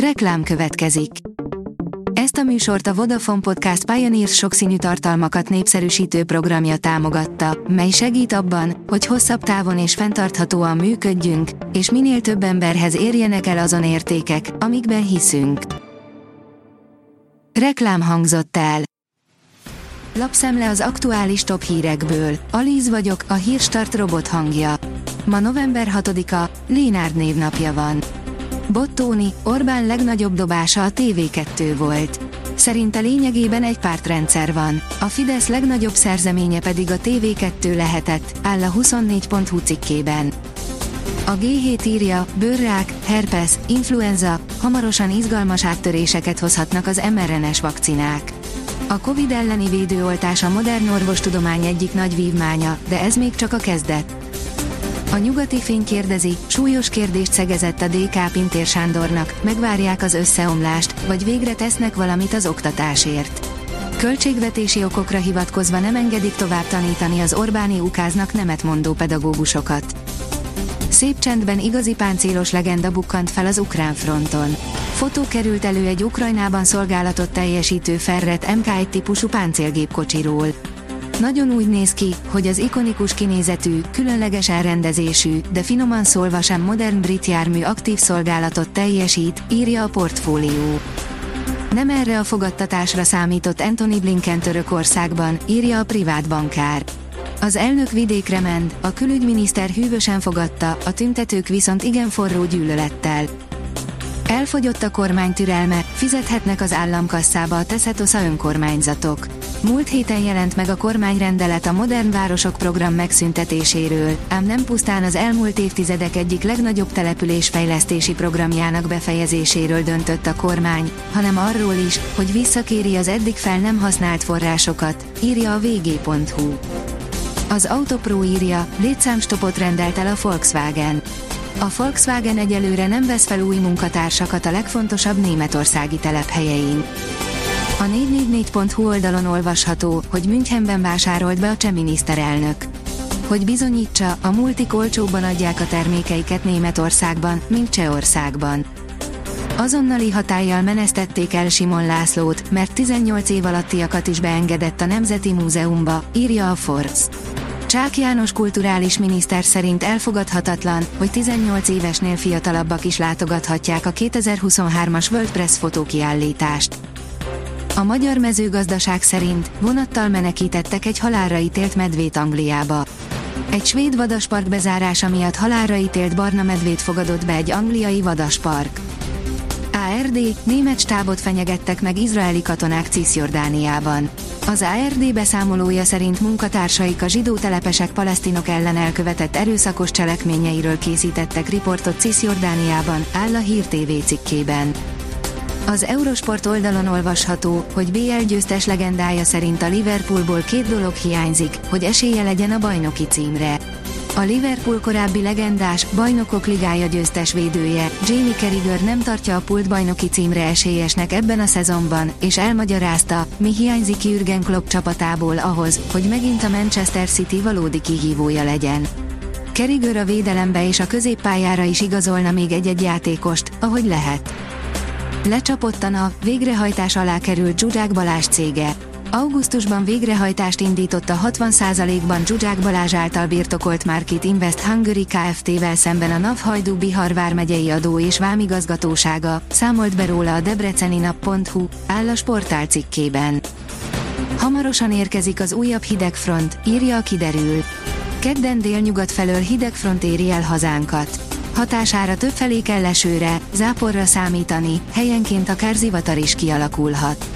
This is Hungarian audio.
Reklám következik. Ezt a műsort a Vodafone Podcast Pioneers sokszínű tartalmakat népszerűsítő programja támogatta, mely segít abban, hogy hosszabb távon és fenntarthatóan működjünk, és minél több emberhez érjenek el azon értékek, amikben hiszünk. Reklám hangzott el. Lapszemle az aktuális top hírekből. Alíz vagyok, a hírstart robot hangja. Ma november 6-a, Lénárd névnapja van. Bottóni, Orbán legnagyobb dobása a TV2 volt. Szerinte lényegében egy pártrendszer van, a Fidesz legnagyobb szerzeménye pedig a TV2 lehetett, áll a 24.hu cikkében. A G7 írja, bőrrák, herpes, influenza, hamarosan izgalmas áttöréseket hozhatnak az mRNS vakcinák. A Covid elleni védőoltás a modern orvostudomány egyik nagy vívmánya, de ez még csak a kezdet. A nyugati fény kérdezi, súlyos kérdést szegezett a DK Pintér Sándornak, megvárják az összeomlást, vagy végre tesznek valamit az oktatásért. Költségvetési okokra hivatkozva nem engedik tovább tanítani az Orbáni ukáznak nemet mondó pedagógusokat. Szép csendben igazi páncélos legenda bukkant fel az ukrán fronton. Fotó került elő egy Ukrajnában szolgálatot teljesítő Ferret MK1 típusú páncélgépkocsiról. Nagyon úgy néz ki, hogy az ikonikus kinézetű, különleges elrendezésű, de finoman szólva sem modern brit jármű aktív szolgálatot teljesít, írja a portfólió. Nem erre a fogadtatásra számított Anthony Blinken Törökországban, írja a privát bankár. Az elnök vidékre ment, a külügyminiszter hűvösen fogadta, a tüntetők viszont igen forró gyűlölettel. Elfogyott a kormány türelme, fizethetnek az államkasszába a Teszetosza önkormányzatok. Múlt héten jelent meg a kormányrendelet a Modern Városok program megszüntetéséről, ám nem pusztán az elmúlt évtizedek egyik legnagyobb településfejlesztési programjának befejezéséről döntött a kormány, hanem arról is, hogy visszakéri az eddig fel nem használt forrásokat, írja a vg.hu. Az Autopro írja, létszámstopot rendelt el a Volkswagen. A Volkswagen egyelőre nem vesz fel új munkatársakat a legfontosabb németországi telephelyein. A 444.hu oldalon olvasható, hogy Münchenben vásárolt be a cseh miniszterelnök. Hogy bizonyítsa, a multik olcsóbban adják a termékeiket Németországban, mint Csehországban. Azonnali hatállyal menesztették el Simon Lászlót, mert 18 év alattiakat is beengedett a Nemzeti Múzeumba, írja a Forbes. Csák János kulturális miniszter szerint elfogadhatatlan, hogy 18 évesnél fiatalabbak is látogathatják a 2023-as World Press fotókiállítást. A magyar mezőgazdaság szerint vonattal menekítettek egy halálra ítélt medvét Angliába. Egy svéd vadaspark bezárása miatt halálra ítélt barna medvét fogadott be egy angliai vadaspark. ARD, német stábot fenyegettek meg izraeli katonák Cisjordániában. Az ARD beszámolója szerint munkatársaik a zsidó telepesek palesztinok ellen elkövetett erőszakos cselekményeiről készítettek riportot Cisjordániában, áll a Hír TV cikkében. Az Eurosport oldalon olvasható, hogy BL győztes legendája szerint a Liverpoolból két dolog hiányzik, hogy esélye legyen a bajnoki címre. A Liverpool korábbi legendás, bajnokok ligája győztes védője, Jamie Carragher nem tartja a pult bajnoki címre esélyesnek ebben a szezonban, és elmagyarázta, mi hiányzik Jürgen Klopp csapatából ahhoz, hogy megint a Manchester City valódi kihívója legyen. Carragher a védelembe és a középpályára is igazolna még egy-egy játékost, ahogy lehet. Lecsapottan a végrehajtás alá került Zsuzsák Balázs cége. Augusztusban végrehajtást indított a 60%-ban Zsuzsák Balázs által birtokolt Market Invest Hungary Kft-vel szemben a NAV Hajdú Bihar vármegyei adó és vámigazgatósága, számolt be róla a debreceni nap.hu, áll a sportál cikkében. Hamarosan érkezik az újabb hidegfront, írja a kiderül. Kedden délnyugat felől hidegfront éri el hazánkat. Hatására többfelé kell lesőre, záporra számítani, helyenként akár zivatar is kialakulhat.